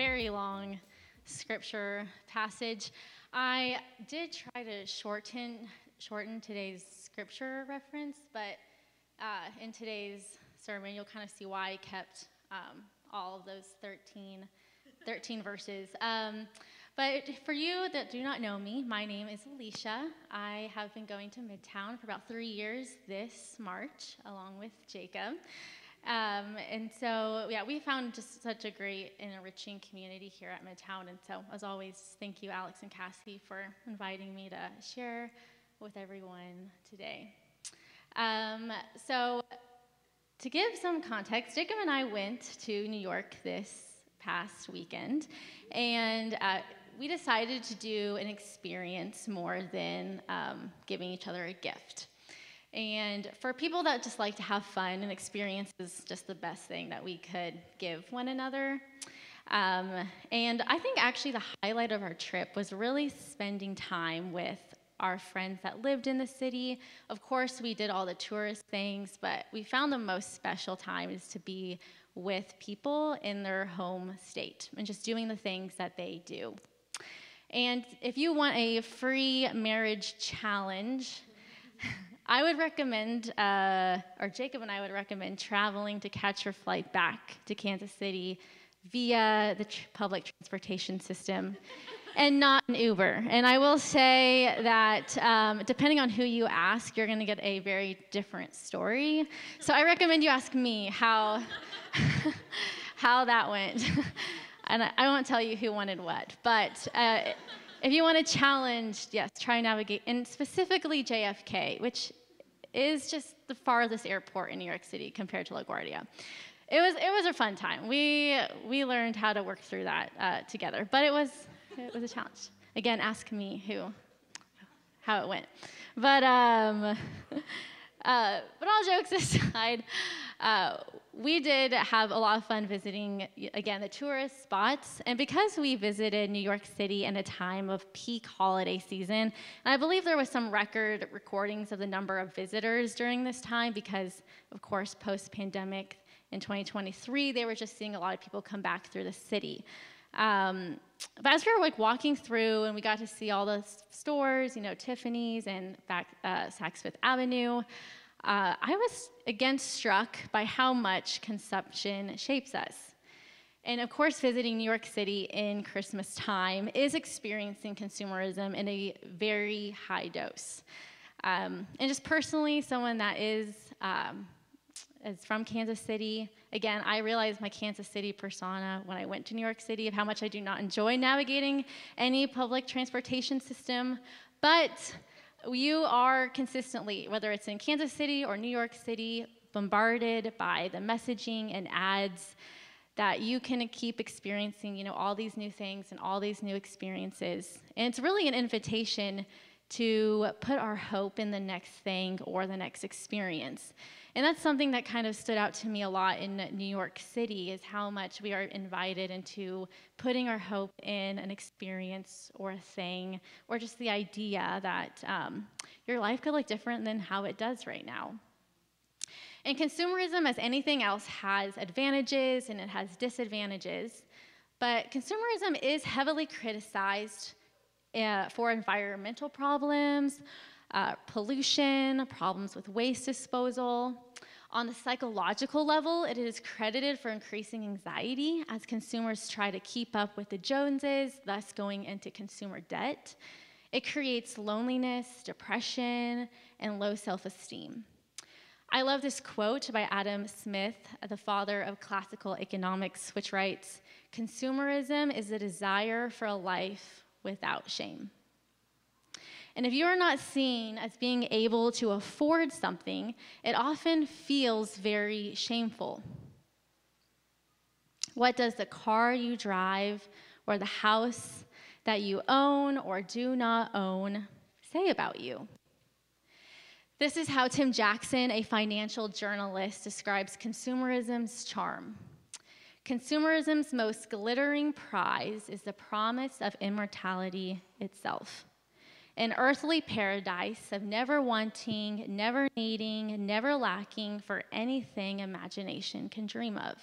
very long scripture passage. I did try to shorten shorten today's scripture reference, but uh, in today's sermon, you'll kind of see why I kept um, all of those 13, 13 verses. Um, but for you that do not know me, my name is Alicia. I have been going to Midtown for about three years this March, along with Jacob. Um, and so, yeah, we found just such a great and enriching community here at Midtown. And so, as always, thank you, Alex and Cassie, for inviting me to share with everyone today. Um, so, to give some context, Jacob and I went to New York this past weekend, and uh, we decided to do an experience more than um, giving each other a gift. And for people that just like to have fun, an experience is just the best thing that we could give one another. Um, and I think actually the highlight of our trip was really spending time with our friends that lived in the city. Of course, we did all the tourist things, but we found the most special time is to be with people in their home state and just doing the things that they do. And if you want a free marriage challenge, I would recommend, uh, or Jacob and I would recommend traveling to catch your flight back to Kansas City via the tr- public transportation system and not an Uber. And I will say that um, depending on who you ask, you're going to get a very different story. So I recommend you ask me how, how that went. and I, I, won't tell you who wanted what, but uh, if you want to challenge, yes, try navigate, and specifically JFK, which is just the farthest airport in New York City compared to LaGuardia. It was, it was a fun time. We, we learned how to work through that uh, together, but it was, it was a challenge. Again, ask me who, how it went. But, um, uh, but all jokes aside, uh, we did have a lot of fun visiting, again, the tourist spots. And because we visited New York City in a time of peak holiday season, and I believe there was some record recordings of the number of visitors during this time because, of course, post pandemic in 2023, they were just seeing a lot of people come back through the city. Um, but as we were like walking through and we got to see all the stores, you know, Tiffany's and back uh, Saks Fifth Avenue, uh, I was again struck by how much consumption shapes us. And of course, visiting New York City in Christmas time is experiencing consumerism in a very high dose. Um, and just personally, someone that is, um, is from Kansas City, again, I realized my Kansas City persona when I went to New York City of how much I do not enjoy navigating any public transportation system. But you are consistently, whether it's in Kansas City or New York City, bombarded by the messaging and ads that you can keep experiencing, you know, all these new things and all these new experiences. And it's really an invitation to put our hope in the next thing or the next experience. And that's something that kind of stood out to me a lot in New York City is how much we are invited into putting our hope in an experience or a thing or just the idea that um, your life could look different than how it does right now. And consumerism, as anything else, has advantages and it has disadvantages. But consumerism is heavily criticized uh, for environmental problems uh, pollution, problems with waste disposal. On the psychological level, it is credited for increasing anxiety as consumers try to keep up with the Joneses, thus going into consumer debt. It creates loneliness, depression, and low self esteem. I love this quote by Adam Smith, the father of classical economics, which writes Consumerism is the desire for a life without shame. And if you're not seen as being able to afford something, it often feels very shameful. What does the car you drive or the house that you own or do not own say about you? This is how Tim Jackson, a financial journalist, describes consumerism's charm. Consumerism's most glittering prize is the promise of immortality itself an earthly paradise of never wanting, never needing, never lacking for anything imagination can dream of.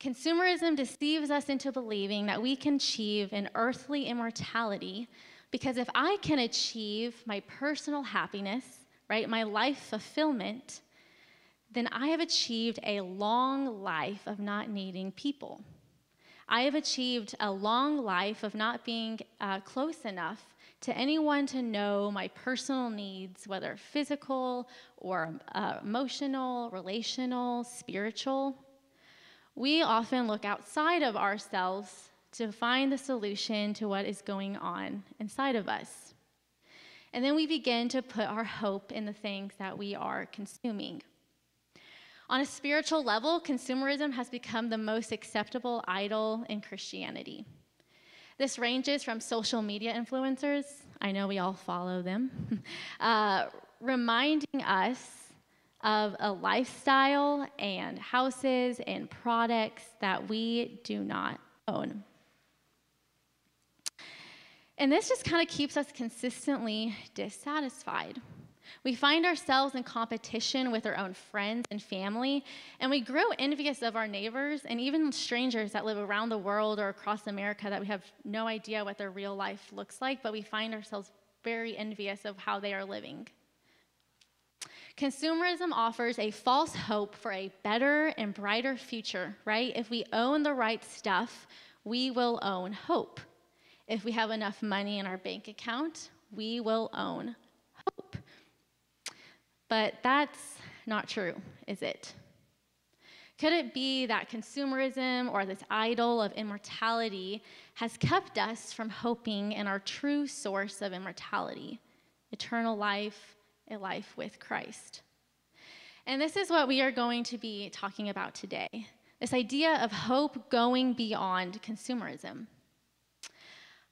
Consumerism deceives us into believing that we can achieve an earthly immortality because if I can achieve my personal happiness, right, my life fulfillment, then I have achieved a long life of not needing people. I have achieved a long life of not being uh, close enough to anyone to know my personal needs, whether physical or uh, emotional, relational, spiritual. We often look outside of ourselves to find the solution to what is going on inside of us. And then we begin to put our hope in the things that we are consuming. On a spiritual level, consumerism has become the most acceptable idol in Christianity. This ranges from social media influencers, I know we all follow them, uh, reminding us of a lifestyle and houses and products that we do not own. And this just kind of keeps us consistently dissatisfied. We find ourselves in competition with our own friends and family, and we grow envious of our neighbors and even strangers that live around the world or across America that we have no idea what their real life looks like, but we find ourselves very envious of how they are living. Consumerism offers a false hope for a better and brighter future, right? If we own the right stuff, we will own hope. If we have enough money in our bank account, we will own. But that's not true, is it? Could it be that consumerism or this idol of immortality has kept us from hoping in our true source of immortality, eternal life, a life with Christ? And this is what we are going to be talking about today this idea of hope going beyond consumerism.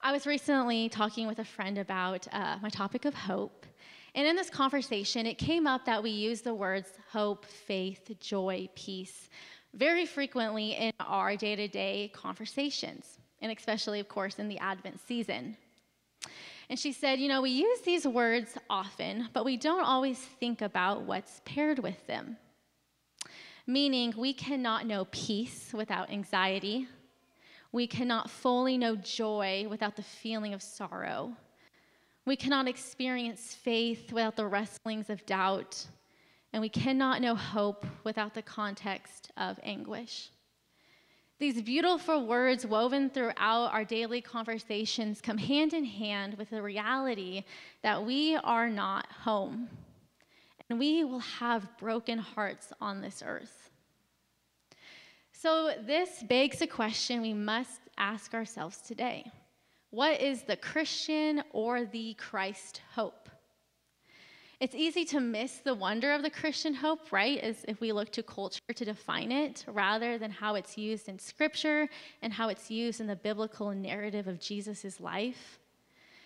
I was recently talking with a friend about uh, my topic of hope. And in this conversation, it came up that we use the words hope, faith, joy, peace very frequently in our day to day conversations, and especially, of course, in the Advent season. And she said, You know, we use these words often, but we don't always think about what's paired with them. Meaning, we cannot know peace without anxiety, we cannot fully know joy without the feeling of sorrow. We cannot experience faith without the wrestlings of doubt. And we cannot know hope without the context of anguish. These beautiful words woven throughout our daily conversations come hand in hand with the reality that we are not home and we will have broken hearts on this earth. So, this begs a question we must ask ourselves today What is the Christian or the Christ hope? It's easy to miss the wonder of the Christian hope, right? As if we look to culture to define it rather than how it's used in Scripture and how it's used in the biblical narrative of Jesus' life.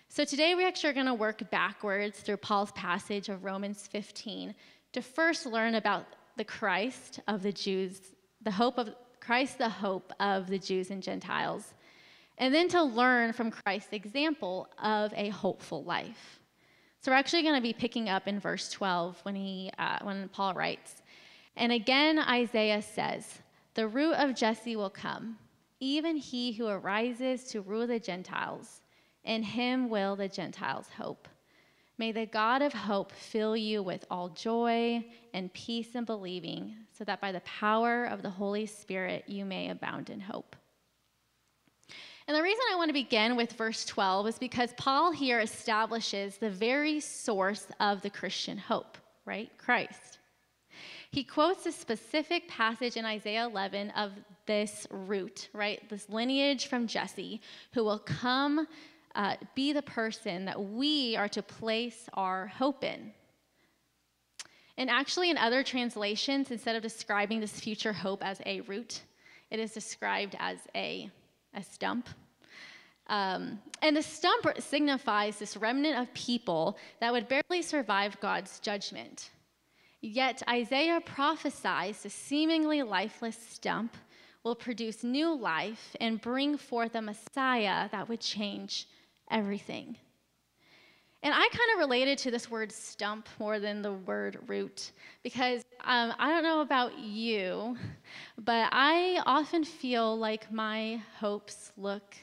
So today we actually are going to work backwards through Paul's passage of Romans 15 to first learn about the Christ of the Jews the hope of Christ, the hope of the Jews and Gentiles, and then to learn from Christ's example of a hopeful life. So we're actually going to be picking up in verse 12 when he uh, when Paul writes, and again Isaiah says, "The root of Jesse will come, even he who arises to rule the Gentiles. In him will the Gentiles hope." May the God of hope fill you with all joy and peace in believing, so that by the power of the Holy Spirit you may abound in hope. And the reason I want to begin with verse 12 is because Paul here establishes the very source of the Christian hope, right? Christ. He quotes a specific passage in Isaiah 11 of this root, right? This lineage from Jesse, who will come uh, be the person that we are to place our hope in. And actually, in other translations, instead of describing this future hope as a root, it is described as a, a stump. Um, and the stump signifies this remnant of people that would barely survive God's judgment. Yet Isaiah prophesies the seemingly lifeless stump will produce new life and bring forth a Messiah that would change everything. And I kind of related to this word stump more than the word root because um, I don't know about you, but I often feel like my hopes look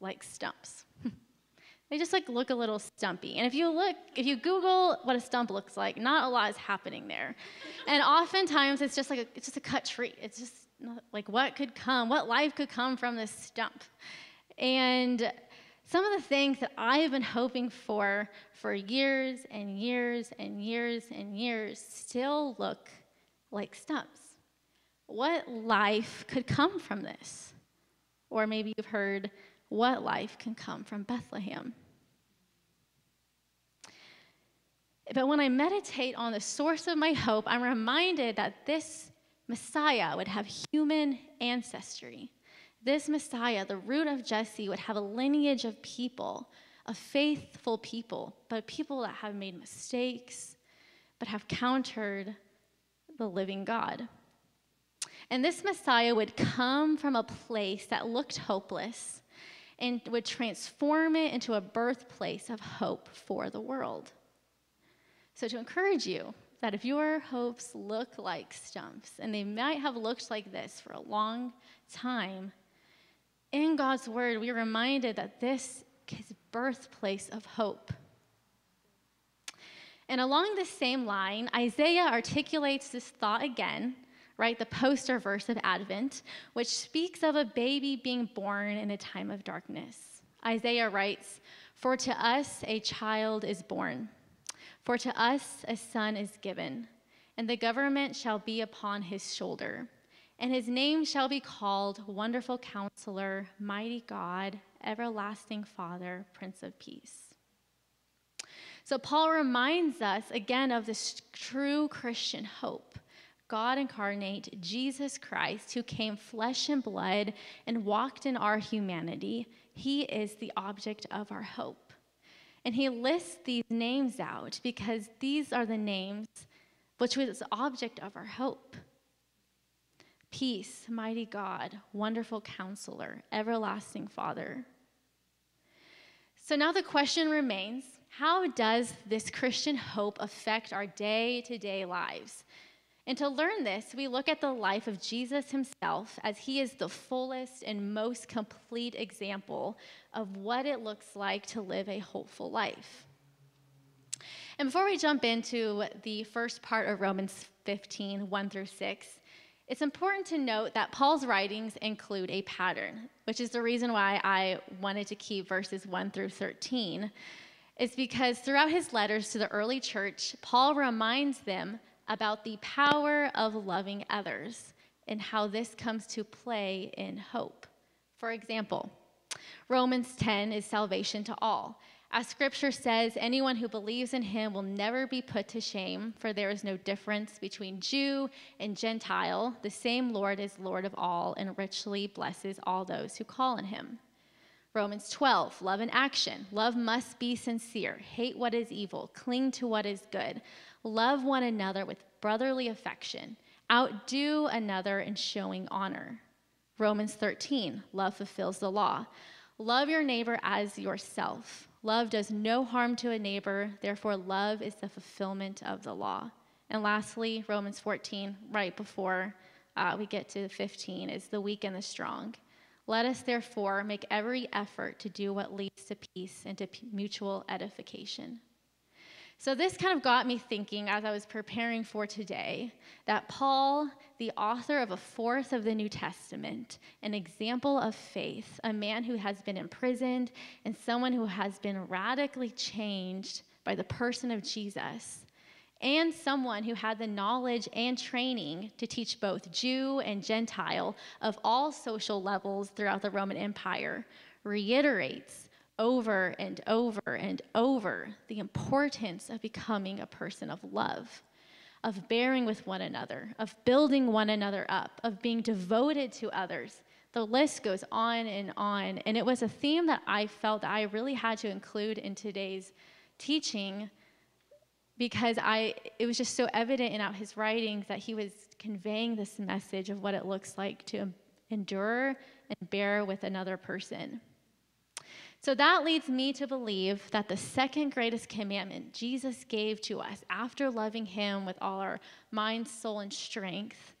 like stumps. they just like look a little stumpy. And if you look, if you Google what a stump looks like, not a lot is happening there. and oftentimes it's just like a, it's just a cut tree. It's just like what could come, what life could come from this stump. And some of the things that I have been hoping for for years and years and years and years still look like stumps. What life could come from this? Or maybe you've heard, what life can come from Bethlehem? But when I meditate on the source of my hope, I'm reminded that this Messiah would have human ancestry this Messiah, the root of Jesse, would have a lineage of people, of faithful people, but people that have made mistakes, but have countered the living God. And this Messiah would come from a place that looked hopeless and would transform it into a birthplace of hope for the world. So, to encourage you that if your hopes look like stumps, and they might have looked like this for a long time, in God's word, we're reminded that this is birthplace of hope. And along the same line, Isaiah articulates this thought again, right? The poster verse of Advent, which speaks of a baby being born in a time of darkness. Isaiah writes, For to us a child is born, for to us a son is given, and the government shall be upon his shoulder and his name shall be called Wonderful Counselor, Mighty God, Everlasting Father, Prince of Peace. So, Paul reminds us again of this true Christian hope. God incarnate, Jesus Christ, who came flesh and blood and walked in our humanity, he is the object of our hope. And he lists these names out because these are the names which was the object of our hope. Peace, mighty God, wonderful counselor, everlasting Father. So now the question remains how does this Christian hope affect our day to day lives? And to learn this, we look at the life of Jesus himself as he is the fullest and most complete example of what it looks like to live a hopeful life. And before we jump into the first part of Romans 15, 1 through 6, it's important to note that Paul's writings include a pattern, which is the reason why I wanted to keep verses 1 through 13. Is because throughout his letters to the early church, Paul reminds them about the power of loving others and how this comes to play in hope. For example, Romans 10 is salvation to all. As scripture says, anyone who believes in him will never be put to shame, for there is no difference between Jew and Gentile. The same Lord is Lord of all and richly blesses all those who call on him. Romans 12, love in action. Love must be sincere. Hate what is evil. Cling to what is good. Love one another with brotherly affection. Outdo another in showing honor. Romans 13, love fulfills the law. Love your neighbor as yourself. Love does no harm to a neighbor, therefore, love is the fulfillment of the law. And lastly, Romans 14, right before uh, we get to 15, is the weak and the strong. Let us therefore make every effort to do what leads to peace and to mutual edification. So, this kind of got me thinking as I was preparing for today that Paul, the author of a fourth of the New Testament, an example of faith, a man who has been imprisoned, and someone who has been radically changed by the person of Jesus, and someone who had the knowledge and training to teach both Jew and Gentile of all social levels throughout the Roman Empire, reiterates over and over and over the importance of becoming a person of love, of bearing with one another, of building one another up, of being devoted to others. The list goes on and on. And it was a theme that I felt that I really had to include in today's teaching because I it was just so evident in his writings that he was conveying this message of what it looks like to endure and bear with another person. So that leads me to believe that the second greatest commandment Jesus gave to us after loving him with all our mind, soul, and strength,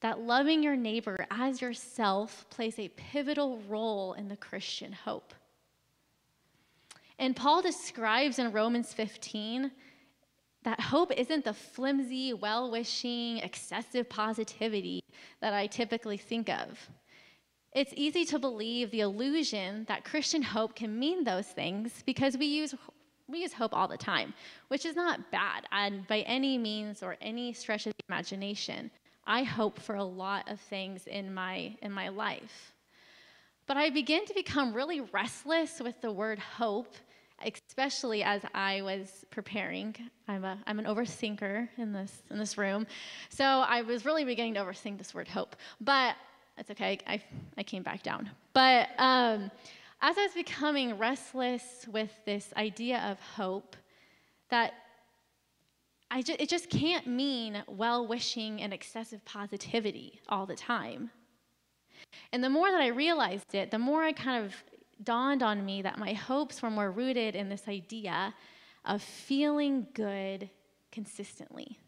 that loving your neighbor as yourself plays a pivotal role in the Christian hope. And Paul describes in Romans 15 that hope isn't the flimsy, well wishing, excessive positivity that I typically think of. It's easy to believe the illusion that Christian hope can mean those things because we use, we use hope all the time, which is not bad and by any means or any stretch of the imagination. I hope for a lot of things in my, in my life. But I begin to become really restless with the word hope, especially as I was preparing. I'm, a, I'm an overthinker in this, in this room. So I was really beginning to overthink this word hope. But it's okay, I, I came back down. But um, as I was becoming restless with this idea of hope, that I ju- it just can't mean well wishing and excessive positivity all the time. And the more that I realized it, the more I kind of dawned on me that my hopes were more rooted in this idea of feeling good consistently.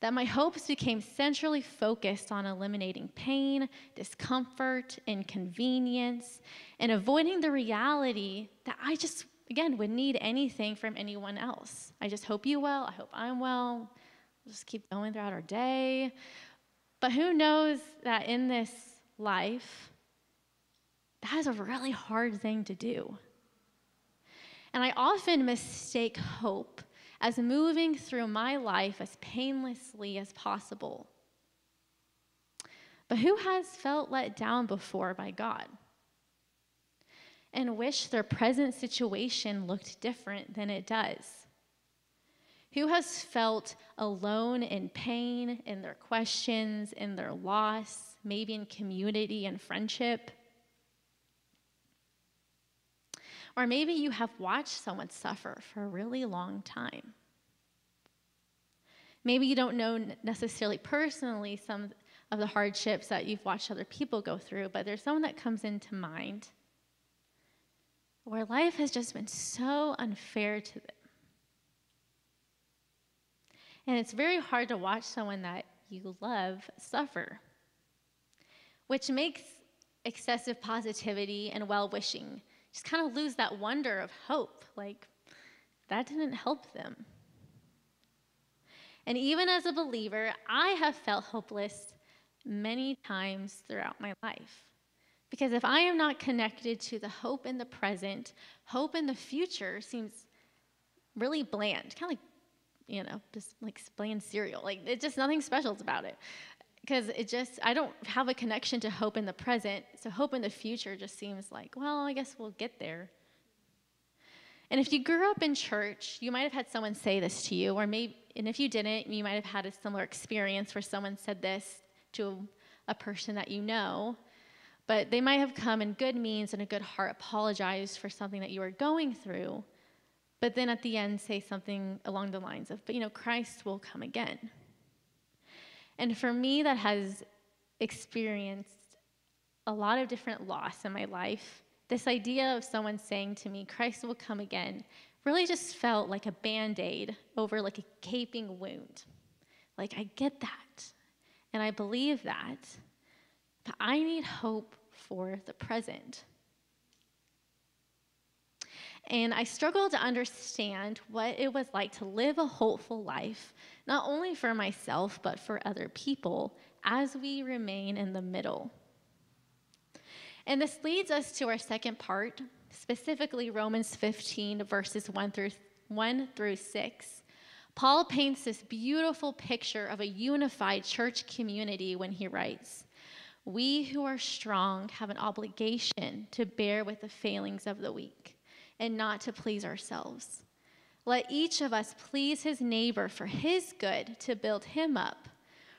That my hopes became centrally focused on eliminating pain, discomfort, inconvenience, and avoiding the reality that I just again, would need anything from anyone else. I just hope you well. I hope I'm well. We'll just keep going throughout our day. But who knows that in this life, that is a really hard thing to do. And I often mistake hope as moving through my life as painlessly as possible. But who has felt let down before by God? and wish their present situation looked different than it does? Who has felt alone in pain, in their questions, in their loss, maybe in community and friendship? Or maybe you have watched someone suffer for a really long time. Maybe you don't know necessarily personally some of the hardships that you've watched other people go through, but there's someone that comes into mind where life has just been so unfair to them. And it's very hard to watch someone that you love suffer, which makes excessive positivity and well wishing just kind of lose that wonder of hope. Like, that didn't help them. And even as a believer, I have felt hopeless many times throughout my life. Because if I am not connected to the hope in the present, hope in the future seems really bland, kind of like, you know, just like bland cereal. Like, it's just nothing special about it. Because it just, I don't have a connection to hope in the present. So, hope in the future just seems like, well, I guess we'll get there. And if you grew up in church, you might have had someone say this to you, or maybe, and if you didn't, you might have had a similar experience where someone said this to a person that you know. But they might have come in good means and a good heart, apologized for something that you were going through, but then at the end say something along the lines of, but you know, Christ will come again. And for me, that has experienced a lot of different loss in my life. This idea of someone saying to me, Christ will come again, really just felt like a band aid over like a gaping wound. Like, I get that, and I believe that, but I need hope for the present. And I struggled to understand what it was like to live a hopeful life, not only for myself, but for other people, as we remain in the middle. And this leads us to our second part, specifically Romans 15, verses 1 through, 1 through 6. Paul paints this beautiful picture of a unified church community when he writes, we who are strong have an obligation to bear with the failings of the weak and not to please ourselves. Let each of us please his neighbor for his good to build him up.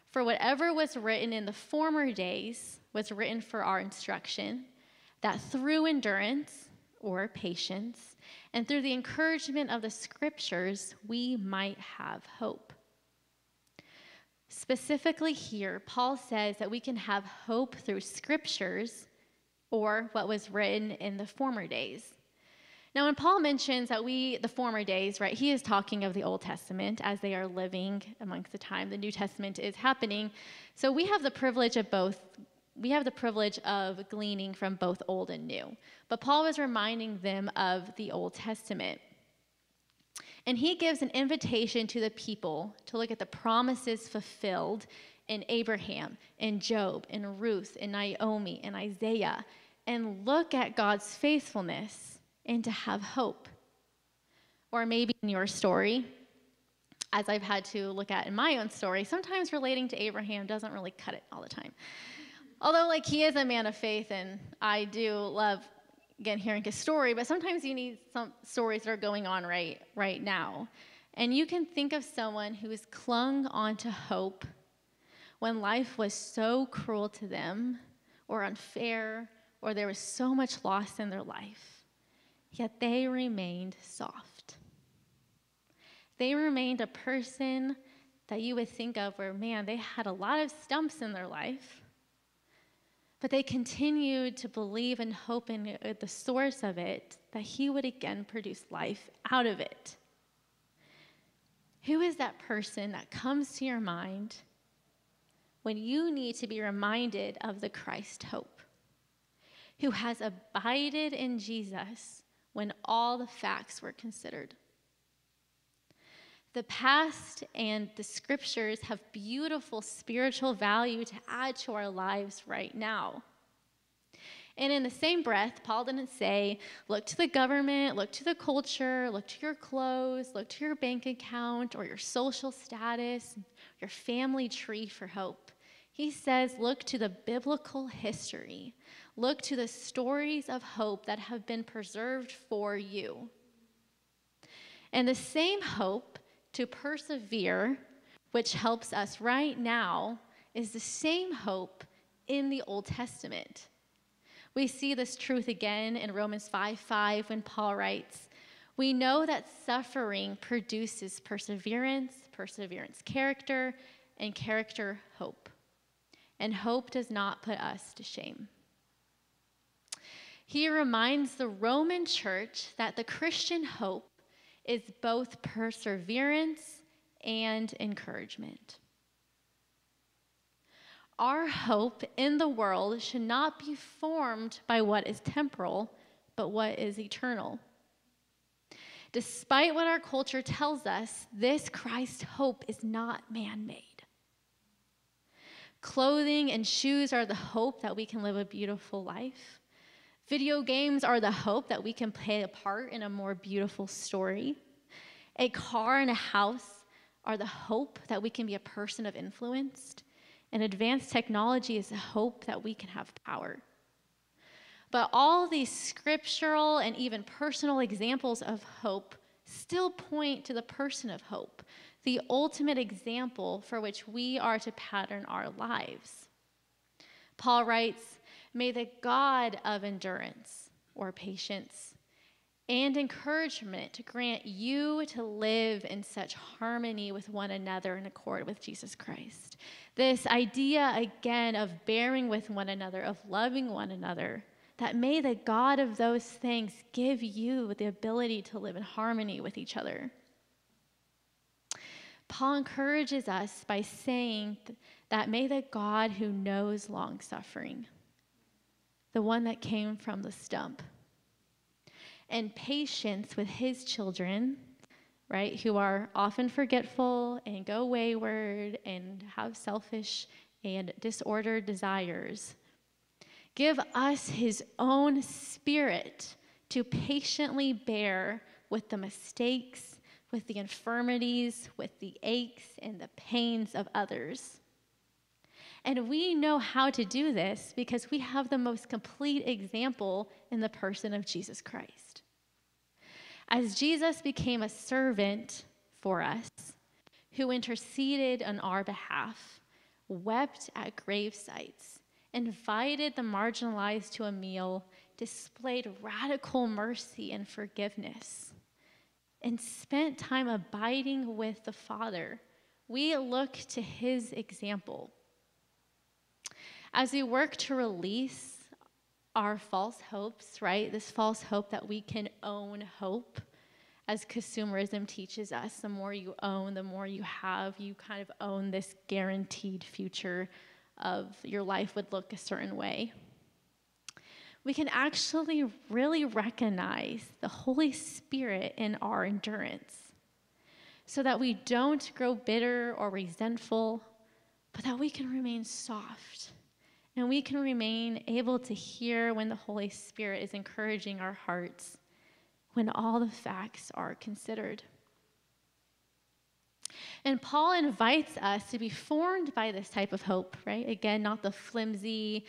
For whatever was written in the former days was written for our instruction, that through endurance or patience and through the encouragement of the scriptures we might have hope. Specifically, here, Paul says that we can have hope through scriptures or what was written in the former days. Now, when Paul mentions that we, the former days, right, he is talking of the Old Testament as they are living amongst the time the New Testament is happening. So we have the privilege of both, we have the privilege of gleaning from both old and new. But Paul was reminding them of the Old Testament. And he gives an invitation to the people to look at the promises fulfilled in Abraham, in Job, in Ruth, in Naomi, in Isaiah, and look at God's faithfulness and to have hope. Or maybe in your story, as I've had to look at in my own story, sometimes relating to Abraham doesn't really cut it all the time. Although, like, he is a man of faith, and I do love, again, hearing his story, but sometimes you need some stories that are going on right, right now. And you can think of someone who has clung onto hope when life was so cruel to them, or unfair, or there was so much loss in their life yet they remained soft. They remained a person that you would think of where, man, they had a lot of stumps in their life, but they continued to believe and hope in uh, the source of it that He would again produce life out of it. Who is that person that comes to your mind when you need to be reminded of the Christ hope? Who has abided in Jesus when all the facts were considered. The past and the scriptures have beautiful spiritual value to add to our lives right now. And in the same breath, Paul didn't say, look to the government, look to the culture, look to your clothes, look to your bank account or your social status, your family tree for hope. He says, look to the biblical history Look to the stories of hope that have been preserved for you. And the same hope to persevere, which helps us right now, is the same hope in the Old Testament. We see this truth again in Romans 5 5 when Paul writes, We know that suffering produces perseverance, perseverance, character, and character, hope. And hope does not put us to shame he reminds the Roman church that the Christian hope is both perseverance and encouragement. Our hope in the world should not be formed by what is temporal, but what is eternal. Despite what our culture tells us, this Christ hope is not man made. Clothing and shoes are the hope that we can live a beautiful life. Video games are the hope that we can play a part in a more beautiful story. A car and a house are the hope that we can be a person of influence. And advanced technology is the hope that we can have power. But all these scriptural and even personal examples of hope still point to the person of hope, the ultimate example for which we are to pattern our lives. Paul writes, May the God of endurance or patience and encouragement grant you to live in such harmony with one another in accord with Jesus Christ. This idea, again, of bearing with one another, of loving one another, that may the God of those things give you the ability to live in harmony with each other. Paul encourages us by saying that may the God who knows long suffering, the one that came from the stump. And patience with his children, right, who are often forgetful and go wayward and have selfish and disordered desires. Give us his own spirit to patiently bear with the mistakes, with the infirmities, with the aches and the pains of others and we know how to do this because we have the most complete example in the person of Jesus Christ. As Jesus became a servant for us, who interceded on our behalf, wept at grave sites, invited the marginalized to a meal, displayed radical mercy and forgiveness, and spent time abiding with the Father, we look to his example as we work to release our false hopes, right? This false hope that we can own hope, as consumerism teaches us. The more you own, the more you have, you kind of own this guaranteed future of your life would look a certain way. We can actually really recognize the Holy Spirit in our endurance so that we don't grow bitter or resentful, but that we can remain soft and we can remain able to hear when the Holy Spirit is encouraging our hearts when all the facts are considered. And Paul invites us to be formed by this type of hope, right? Again, not the flimsy,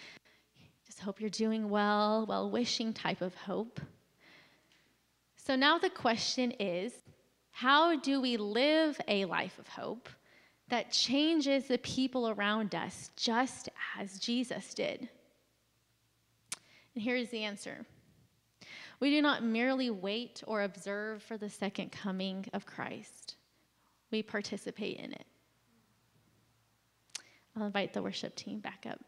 just hope you're doing well, well wishing type of hope. So now the question is how do we live a life of hope that changes the people around us just as Jesus did? And here's the answer we do not merely wait or observe for the second coming of Christ, we participate in it. I'll invite the worship team back up.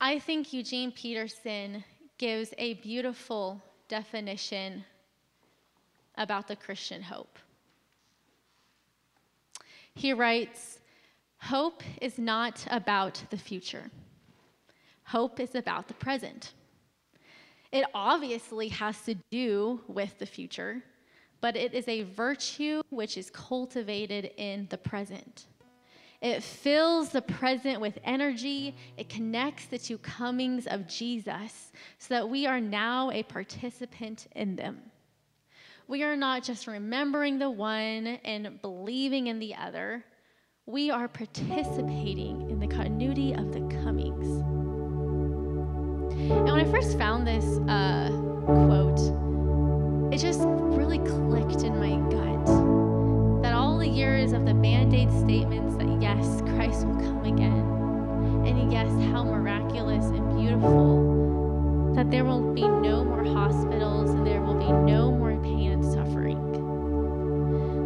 I think Eugene Peterson gives a beautiful definition about the Christian hope. He writes Hope is not about the future, hope is about the present. It obviously has to do with the future, but it is a virtue which is cultivated in the present. It fills the present with energy. It connects the two comings of Jesus so that we are now a participant in them. We are not just remembering the one and believing in the other, we are participating in the continuity of the comings. And when I first found this uh, quote, it just really clicked in my gut that all the years of the band aid statements that yes, Christ will come again, and yes, how miraculous and beautiful that there will be no more hospitals and there will be no more pain and suffering.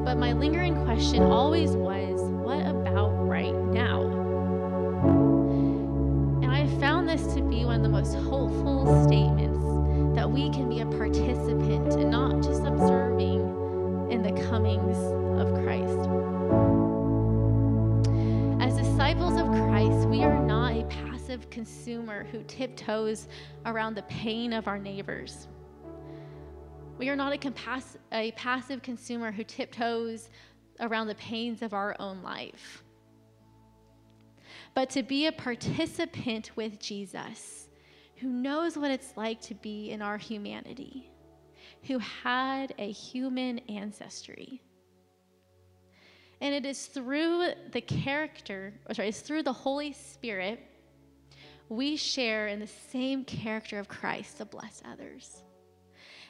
But my lingering question always was passive consumer who tiptoes around the pain of our neighbors. We are not a, compass- a passive consumer who tiptoes around the pains of our own life. But to be a participant with Jesus, who knows what it's like to be in our humanity, who had a human ancestry. And it is through the character, or sorry, it's through the Holy Spirit, we share in the same character of Christ to bless others.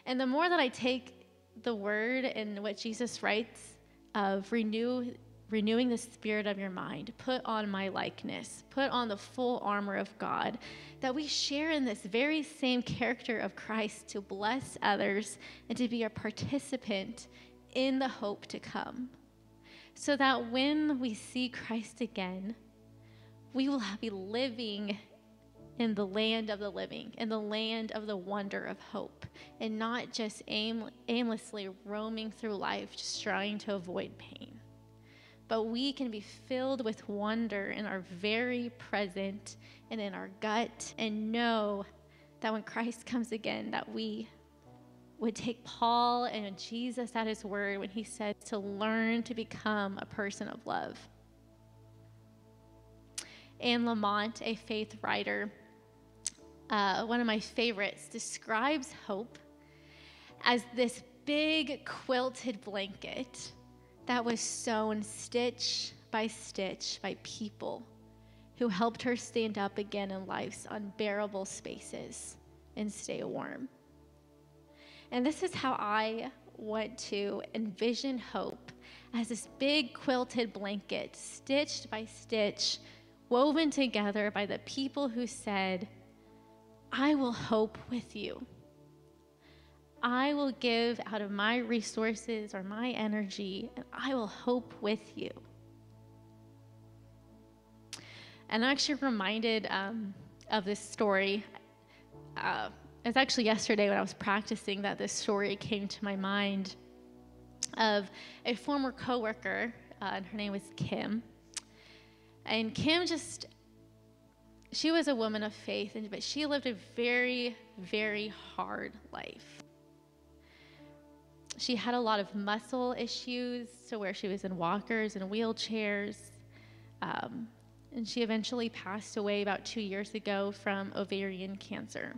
And the more that I take the word and what Jesus writes of renew, renewing the spirit of your mind, put on my likeness, put on the full armor of God, that we share in this very same character of Christ to bless others and to be a participant in the hope to come. So that when we see Christ again, we will be living in the land of the living, in the land of the wonder of hope, and not just aim, aimlessly roaming through life, just trying to avoid pain. But we can be filled with wonder in our very present and in our gut, and know that when Christ comes again, that we would take Paul and Jesus at his word when he said to learn to become a person of love. Anne Lamott, a faith writer, uh, one of my favorites, describes hope as this big quilted blanket that was sewn stitch by stitch by people who helped her stand up again in life's unbearable spaces and stay warm. And this is how I want to envision hope as this big quilted blanket, stitched by stitch, woven together by the people who said, I will hope with you. I will give out of my resources or my energy, and I will hope with you. And I'm actually reminded um, of this story. Uh, it was actually yesterday when I was practicing that this story came to my mind of a former coworker, uh, and her name was Kim. And Kim just, she was a woman of faith, but she lived a very, very hard life. She had a lot of muscle issues, so where she was in walkers and wheelchairs. Um, and she eventually passed away about two years ago from ovarian cancer.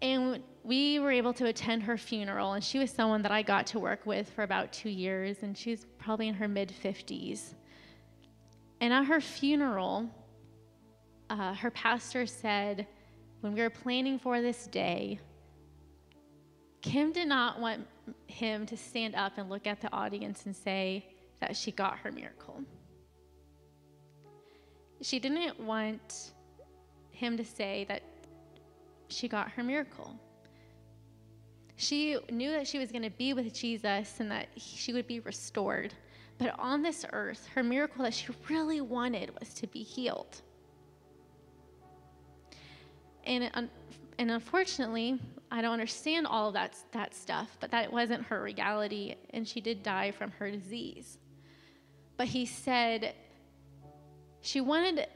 And we were able to attend her funeral, and she was someone that I got to work with for about two years, and she was probably in her mid 50s. And at her funeral, uh, her pastor said, when we were planning for this day, Kim did not want him to stand up and look at the audience and say that she got her miracle. She didn't want him to say that she got her miracle. She knew that she was going to be with Jesus and that she would be restored. But on this earth, her miracle that she really wanted was to be healed. And, and unfortunately, I don't understand all of that, that stuff, but that wasn't her reality, and she did die from her disease. But he said she wanted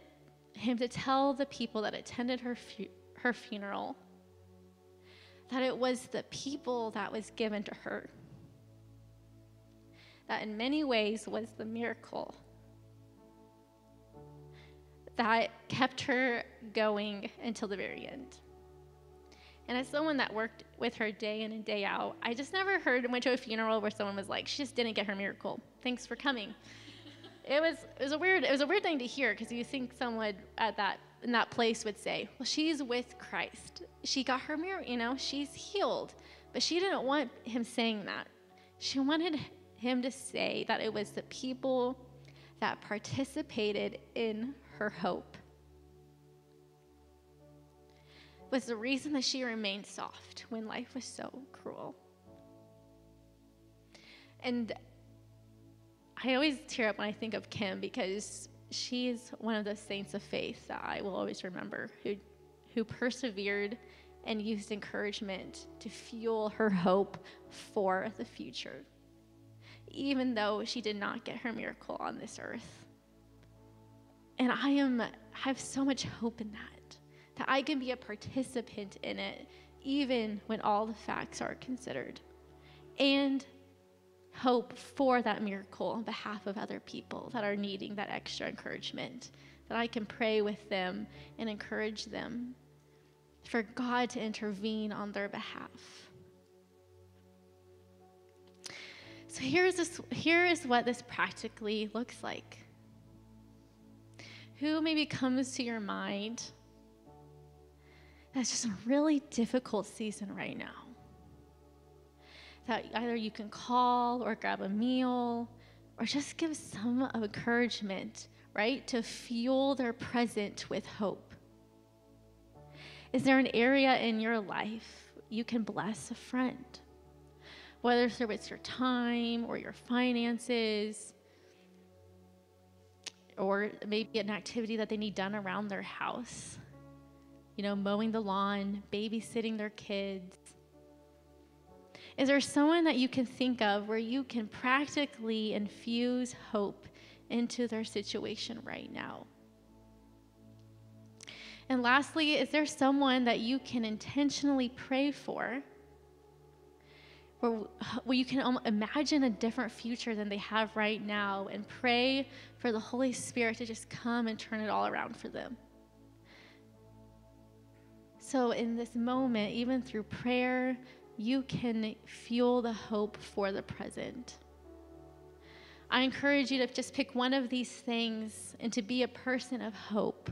him to tell the people that attended her, fu- her funeral that it was the people that was given to her that in many ways was the miracle that kept her going until the very end. And as someone that worked with her day in and day out, I just never heard went to a funeral where someone was like, "She just didn't get her miracle. Thanks for coming." it was it was a weird it was a weird thing to hear because you think someone at that in that place would say, "Well, she's with Christ. She got her miracle. You know, she's healed." But she didn't want him saying that. She wanted him to say that it was the people that participated in her hope was the reason that she remained soft when life was so cruel. And I always tear up when I think of Kim because she's one of those saints of faith that I will always remember who, who persevered and used encouragement to fuel her hope for the future, even though she did not get her miracle on this earth. And I am have so much hope in that, that I can be a participant in it, even when all the facts are considered. And hope for that miracle on behalf of other people that are needing that extra encouragement, that I can pray with them and encourage them for God to intervene on their behalf. So here's this, here is what this practically looks like. Who maybe comes to your mind that's just a really difficult season right now? that either you can call or grab a meal or just give some encouragement, right, to fuel their present with hope. Is there an area in your life you can bless a friend? Whether it's your time or your finances, or maybe an activity that they need done around their house. You know, mowing the lawn, babysitting their kids, is there someone that you can think of where you can practically infuse hope into their situation right now? And lastly, is there someone that you can intentionally pray for? Where, you can imagine a different future than they have right now and pray for the Holy Spirit to just come and turn it all around for them. So, in this moment, even through prayer, you can fuel the hope for the present. I encourage you to just pick one of these things and to be a person of hope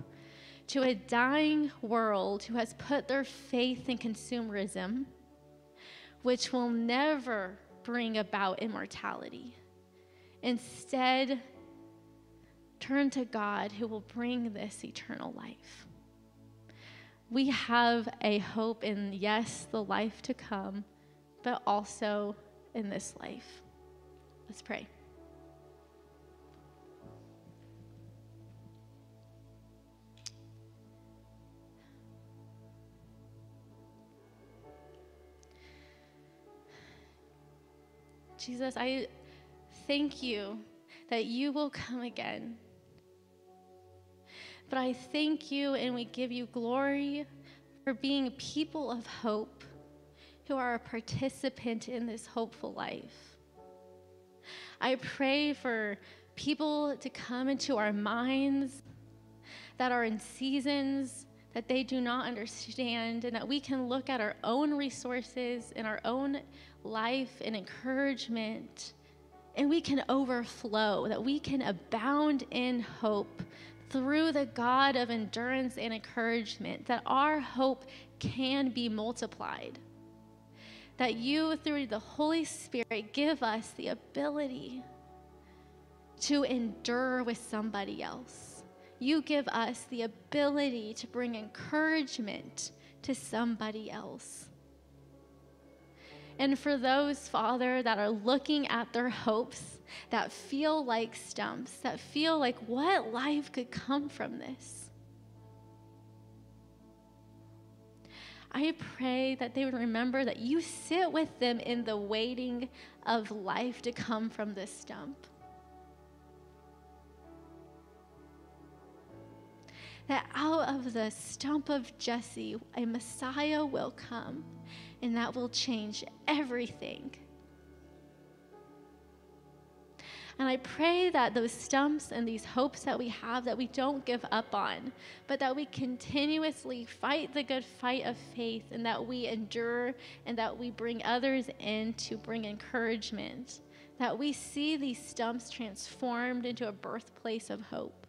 to a dying world who has put their faith in consumerism, which will never bring about immortality. Instead, turn to God who will bring this eternal life we have a hope in, yes, the life to come, but also in this life. Let's pray. Jesus, I thank you that you will come again. But I thank you and we give you glory for being people of hope who are a participant in this hopeful life. I pray for people to come into our minds that are in seasons that they do not understand, and that we can look at our own resources and our own life and encouragement, and we can overflow, that we can abound in hope through the God of endurance and encouragement, that our hope can be multiplied. That you, through the Holy Spirit, give us the ability to endure with somebody else. You give us the ability to bring encouragement to somebody else. And for those, Father, that are looking at their hopes, that feel like stumps, that feel like what life could come from this. I pray that they would remember that you sit with them in the waiting of life to come from this stump. That out of the stump of Jesse, a Messiah will come and that will change everything. And I pray that those stumps and these hopes that we have that we don't give up on, but that we continuously fight the good fight of faith and that we endure and that we bring others in to bring encouragement. That we see these stumps transformed into a birthplace of hope.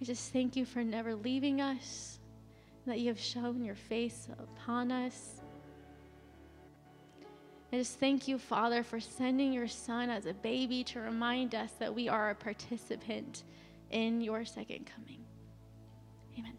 We just thank you for never leaving us that you have shown your face upon us. I just thank you, Father, for sending your Son as a baby to remind us that we are a participant in your second coming. Amen.